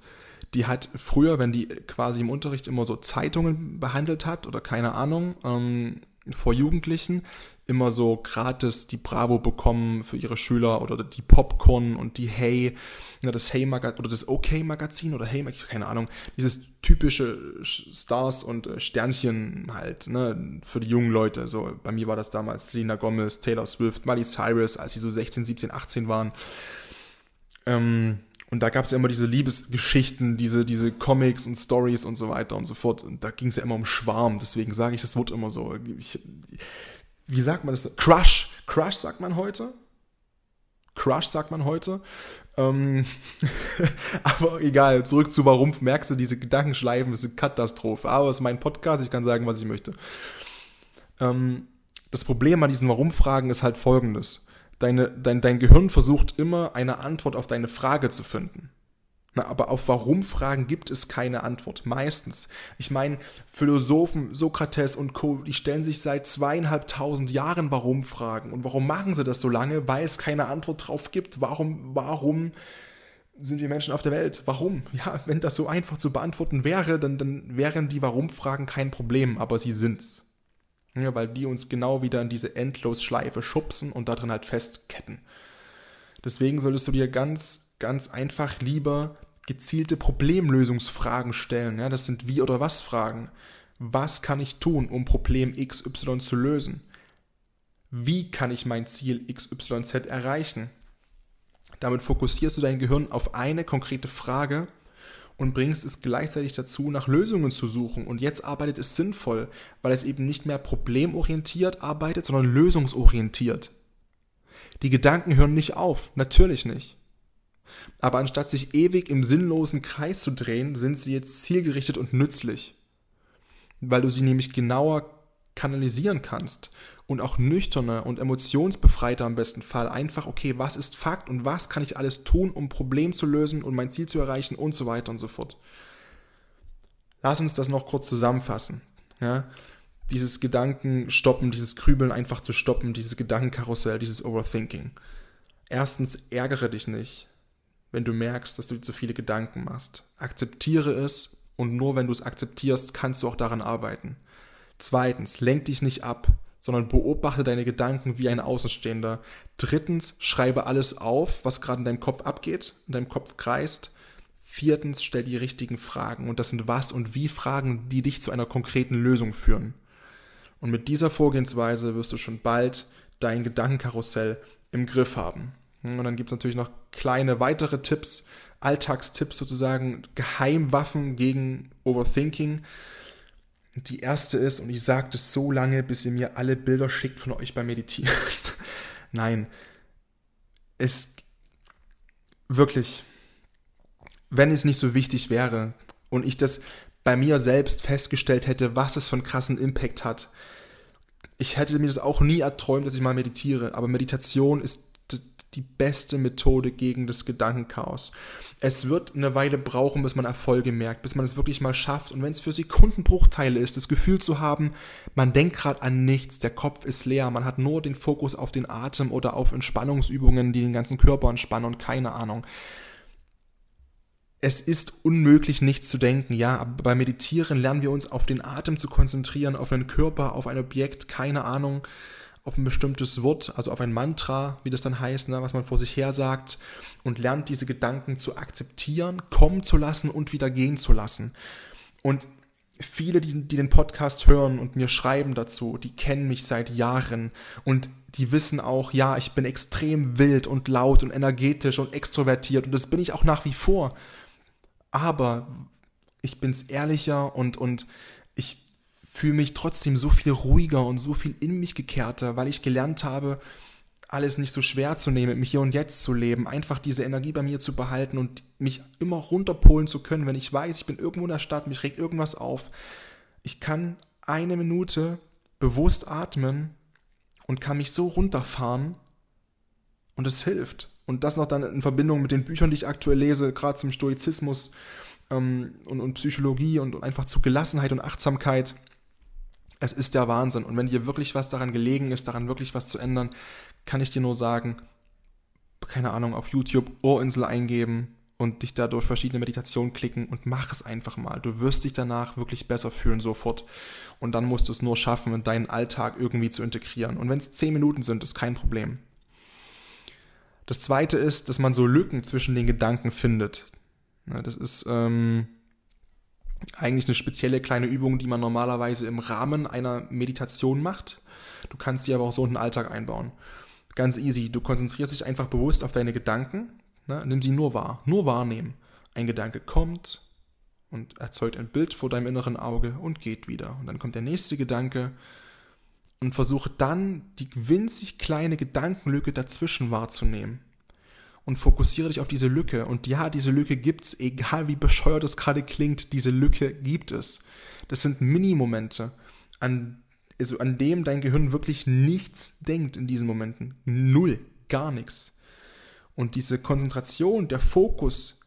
die hat früher, wenn die quasi im Unterricht immer so Zeitungen behandelt hat oder keine Ahnung, ähm, vor Jugendlichen, immer so gratis die Bravo bekommen für ihre Schüler oder die Popcorn und die Hey, das Hey Magazin oder das OK Magazin oder Hey, keine Ahnung, dieses typische Stars und äh, Sternchen halt, ne, für die jungen Leute. So, bei mir war das damals Selena Gomez, Taylor Swift, Miley Cyrus, als sie so 16, 17, 18 waren. Ähm, und da gab es ja immer diese Liebesgeschichten, diese, diese Comics und Stories und so weiter und so fort. Und da ging es ja immer um Schwarm, deswegen sage ich das Wort immer so. Ich, wie sagt man das? Crush. Crush sagt man heute. Crush, sagt man heute. Ähm, aber egal, zurück zu warum merkst du, diese Gedankenschleifen ist eine Katastrophe. Aber es ist mein Podcast, ich kann sagen, was ich möchte. Ähm, das Problem an diesen Warum-Fragen ist halt folgendes. Deine, dein, dein Gehirn versucht immer, eine Antwort auf deine Frage zu finden. Na, aber auf Warum-Fragen gibt es keine Antwort. Meistens. Ich meine, Philosophen, Sokrates und Co., die stellen sich seit zweieinhalbtausend Jahren Warum-Fragen. Und warum machen sie das so lange? Weil es keine Antwort drauf gibt. Warum, warum sind wir Menschen auf der Welt? Warum? Ja, wenn das so einfach zu beantworten wäre, dann, dann wären die Warum-Fragen kein Problem, aber sie sind's. Ja, weil die uns genau wieder in diese Endlosschleife schubsen und darin halt festketten. Deswegen solltest du dir ganz, ganz einfach lieber gezielte Problemlösungsfragen stellen. Ja, das sind Wie- oder Was-Fragen. Was kann ich tun, um Problem XY zu lösen? Wie kann ich mein Ziel XYZ erreichen? Damit fokussierst du dein Gehirn auf eine konkrete Frage und bringst es gleichzeitig dazu, nach Lösungen zu suchen. Und jetzt arbeitet es sinnvoll, weil es eben nicht mehr problemorientiert arbeitet, sondern lösungsorientiert. Die Gedanken hören nicht auf, natürlich nicht. Aber anstatt sich ewig im sinnlosen Kreis zu drehen, sind sie jetzt zielgerichtet und nützlich. Weil du sie nämlich genauer kanalisieren kannst und auch nüchterner und emotionsbefreiter im besten Fall einfach, okay, was ist Fakt und was kann ich alles tun, um Problem zu lösen und mein Ziel zu erreichen und so weiter und so fort. Lass uns das noch kurz zusammenfassen. Ja? Dieses Gedanken stoppen, dieses Krübeln einfach zu stoppen, dieses Gedankenkarussell, dieses Overthinking. Erstens, ärgere dich nicht, wenn du merkst, dass du zu viele Gedanken machst. Akzeptiere es und nur wenn du es akzeptierst, kannst du auch daran arbeiten. Zweitens, lenk dich nicht ab sondern beobachte deine Gedanken wie ein Außenstehender. Drittens, schreibe alles auf, was gerade in deinem Kopf abgeht, in deinem Kopf kreist. Viertens, stell die richtigen Fragen. Und das sind was und wie Fragen, die dich zu einer konkreten Lösung führen. Und mit dieser Vorgehensweise wirst du schon bald dein Gedankenkarussell im Griff haben. Und dann gibt es natürlich noch kleine weitere Tipps, Alltagstipps sozusagen, Geheimwaffen gegen Overthinking. Die erste ist, und ich sage das so lange, bis ihr mir alle Bilder schickt von euch beim Meditieren. Nein, es wirklich, wenn es nicht so wichtig wäre und ich das bei mir selbst festgestellt hätte, was es einen krassen Impact hat, ich hätte mir das auch nie erträumt, dass ich mal meditiere, aber Meditation ist die beste Methode gegen das Gedankenchaos. Es wird eine Weile brauchen, bis man Erfolge merkt, bis man es wirklich mal schafft. Und wenn es für Sekundenbruchteile ist, das Gefühl zu haben, man denkt gerade an nichts, der Kopf ist leer, man hat nur den Fokus auf den Atem oder auf Entspannungsübungen, die den ganzen Körper entspannen und keine Ahnung. Es ist unmöglich, nichts zu denken, ja, aber beim Meditieren lernen wir uns auf den Atem zu konzentrieren, auf den Körper, auf ein Objekt, keine Ahnung auf ein bestimmtes Wort, also auf ein Mantra, wie das dann heißt, ne, was man vor sich her sagt, und lernt diese Gedanken zu akzeptieren, kommen zu lassen und wieder gehen zu lassen. Und viele, die, die den Podcast hören und mir schreiben dazu, die kennen mich seit Jahren und die wissen auch, ja, ich bin extrem wild und laut und energetisch und extrovertiert und das bin ich auch nach wie vor. Aber ich bin's ehrlicher und, und ich fühle mich trotzdem so viel ruhiger und so viel in mich gekehrter, weil ich gelernt habe, alles nicht so schwer zu nehmen, mich hier und jetzt zu leben, einfach diese Energie bei mir zu behalten und mich immer runterpolen zu können, wenn ich weiß, ich bin irgendwo in der Stadt, mich regt irgendwas auf. Ich kann eine Minute bewusst atmen und kann mich so runterfahren und es hilft. Und das noch dann in Verbindung mit den Büchern, die ich aktuell lese, gerade zum Stoizismus ähm, und, und Psychologie und, und einfach zu Gelassenheit und Achtsamkeit es ist der Wahnsinn. Und wenn dir wirklich was daran gelegen ist, daran wirklich was zu ändern, kann ich dir nur sagen, keine Ahnung, auf YouTube Ohrinsel eingeben und dich da durch verschiedene Meditationen klicken und mach es einfach mal. Du wirst dich danach wirklich besser fühlen sofort. Und dann musst du es nur schaffen, in deinen Alltag irgendwie zu integrieren. Und wenn es zehn Minuten sind, ist kein Problem. Das zweite ist, dass man so Lücken zwischen den Gedanken findet. Das ist, ähm, eigentlich eine spezielle kleine Übung, die man normalerweise im Rahmen einer Meditation macht. Du kannst sie aber auch so in den Alltag einbauen. Ganz easy. Du konzentrierst dich einfach bewusst auf deine Gedanken. Ne? Nimm sie nur wahr. Nur wahrnehmen. Ein Gedanke kommt und erzeugt ein Bild vor deinem inneren Auge und geht wieder. Und dann kommt der nächste Gedanke und versuche dann die winzig kleine Gedankenlücke dazwischen wahrzunehmen. Und fokussiere dich auf diese Lücke. Und ja, diese Lücke gibt es, egal wie bescheuert es gerade klingt, diese Lücke gibt es. Das sind Minimomente, an, also an dem dein Gehirn wirklich nichts denkt in diesen Momenten. Null, gar nichts. Und diese Konzentration, der Fokus,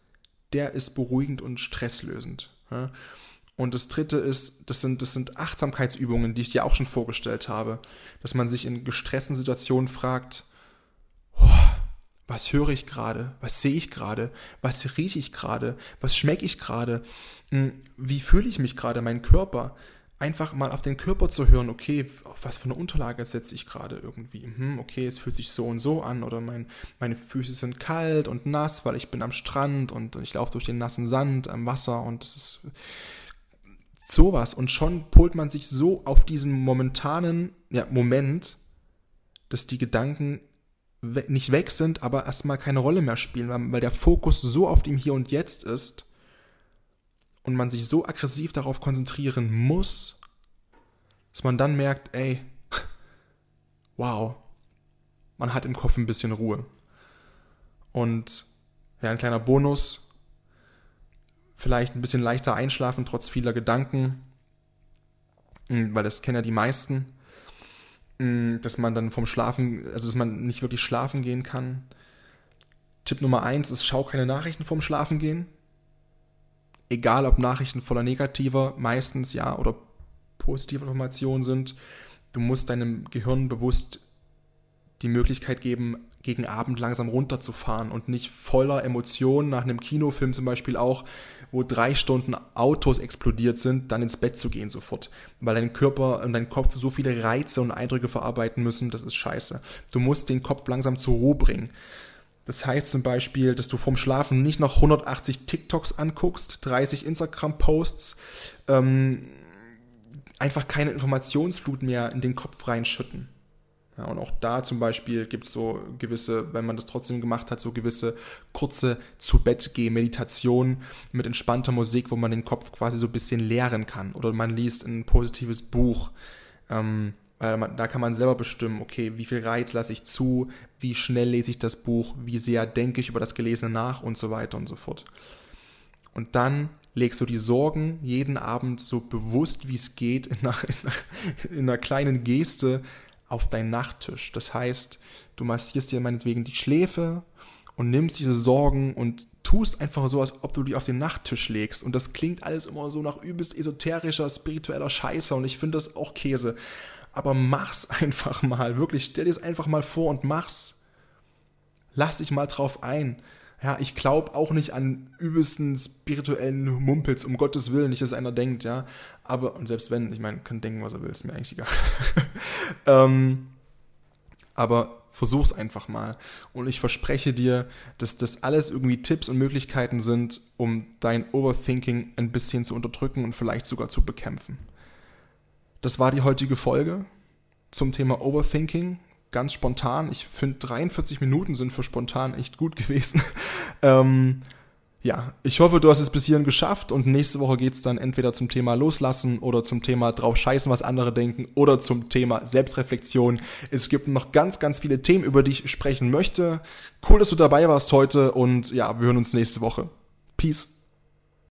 der ist beruhigend und stresslösend. Und das dritte ist, das sind, das sind Achtsamkeitsübungen, die ich dir auch schon vorgestellt habe, dass man sich in gestressten Situationen fragt, was höre ich gerade? Was sehe ich gerade? Was rieche ich gerade? Was schmecke ich gerade? Hm, wie fühle ich mich gerade, mein Körper? Einfach mal auf den Körper zu hören, okay, auf was für eine Unterlage setze ich gerade irgendwie? Hm, okay, es fühlt sich so und so an oder mein, meine Füße sind kalt und nass, weil ich bin am Strand und ich laufe durch den nassen Sand am Wasser und es ist sowas. Und schon polt man sich so auf diesen momentanen ja, Moment, dass die Gedanken we nicht weg sind, aber erstmal keine Rolle mehr spielen, weil, weil der Fokus so auf dem Hier und Jetzt ist und man sich so aggressiv darauf konzentrieren muss, dass man dann merkt, ey, wow, man hat im Kopf ein bisschen Ruhe. Und ja, ein kleiner Bonus, vielleicht ein bisschen leichter einschlafen trotz vieler Gedanken, hm, weil das kennen ja die meisten, dass man dann vom Schlafen, also dass man nicht wirklich schlafen gehen kann. Tipp Nummer eins ist, schau keine Nachrichten vorm Schlafen gehen. Egal ob Nachrichten voller negativer, meistens ja, oder positive Informationen sind. Du musst deinem Gehirn bewusst die Möglichkeit geben, gegen Abend langsam runterzufahren und nicht voller Emotionen nach einem Kinofilm zum Beispiel auch wo drei Stunden Autos explodiert sind, dann ins Bett zu gehen sofort. Weil dein Körper und dein Kopf so viele Reize und Eindrücke verarbeiten müssen, das ist scheiße. Du musst den Kopf langsam zur Ruhe bringen. Das heißt zum Beispiel, dass du vorm Schlafen nicht noch 180 TikToks anguckst, 30 Instagram-Posts, ähm, einfach keine Informationsflut mehr in den Kopf reinschütten. Ja, und auch da zum Beispiel gibt es so gewisse, wenn man das trotzdem gemacht hat, so gewisse kurze zu Bett Meditationen mit entspannter Musik, wo man den Kopf quasi so ein bisschen leeren kann. Oder man liest ein positives Buch. Ähm, man, da kann man selber bestimmen, okay, wie viel Reiz lasse ich zu, wie schnell lese ich das Buch, wie sehr denke ich über das Gelesene nach und so weiter und so fort. Und dann legst du die Sorgen jeden Abend so bewusst wie es geht in einer, in einer kleinen Geste auf deinen Nachttisch. Das heißt, du massierst dir meinetwegen die Schläfe und nimmst diese Sorgen und tust einfach so, als ob du die auf den Nachttisch legst. Und das klingt alles immer so nach übelst esoterischer, spiritueller Scheiße und ich finde das auch Käse. Aber mach's einfach mal, wirklich, stell dir es einfach mal vor und mach's. Lass dich mal drauf ein. Ja, ich glaube auch nicht an übelsten spirituellen Mumpels, um Gottes Willen, nicht, dass einer denkt, ja. Aber, und selbst wenn, ich meine, kann denken, was er will, ist mir eigentlich egal. ähm, aber versuch's einfach mal. Und ich verspreche dir, dass das alles irgendwie Tipps und Möglichkeiten sind, um dein Overthinking ein bisschen zu unterdrücken und vielleicht sogar zu bekämpfen. Das war die heutige Folge zum Thema Overthinking ganz spontan. Ich finde 43 Minuten sind für spontan echt gut gewesen. ähm, ja, ich hoffe, du hast es bis hierhin geschafft und nächste Woche geht es dann entweder zum Thema Loslassen oder zum Thema drauf scheißen, was andere denken oder zum Thema Selbstreflexion. Es gibt noch ganz, ganz viele Themen, über die ich sprechen möchte. Cool, dass du dabei warst heute und ja, wir hören uns nächste Woche. Peace.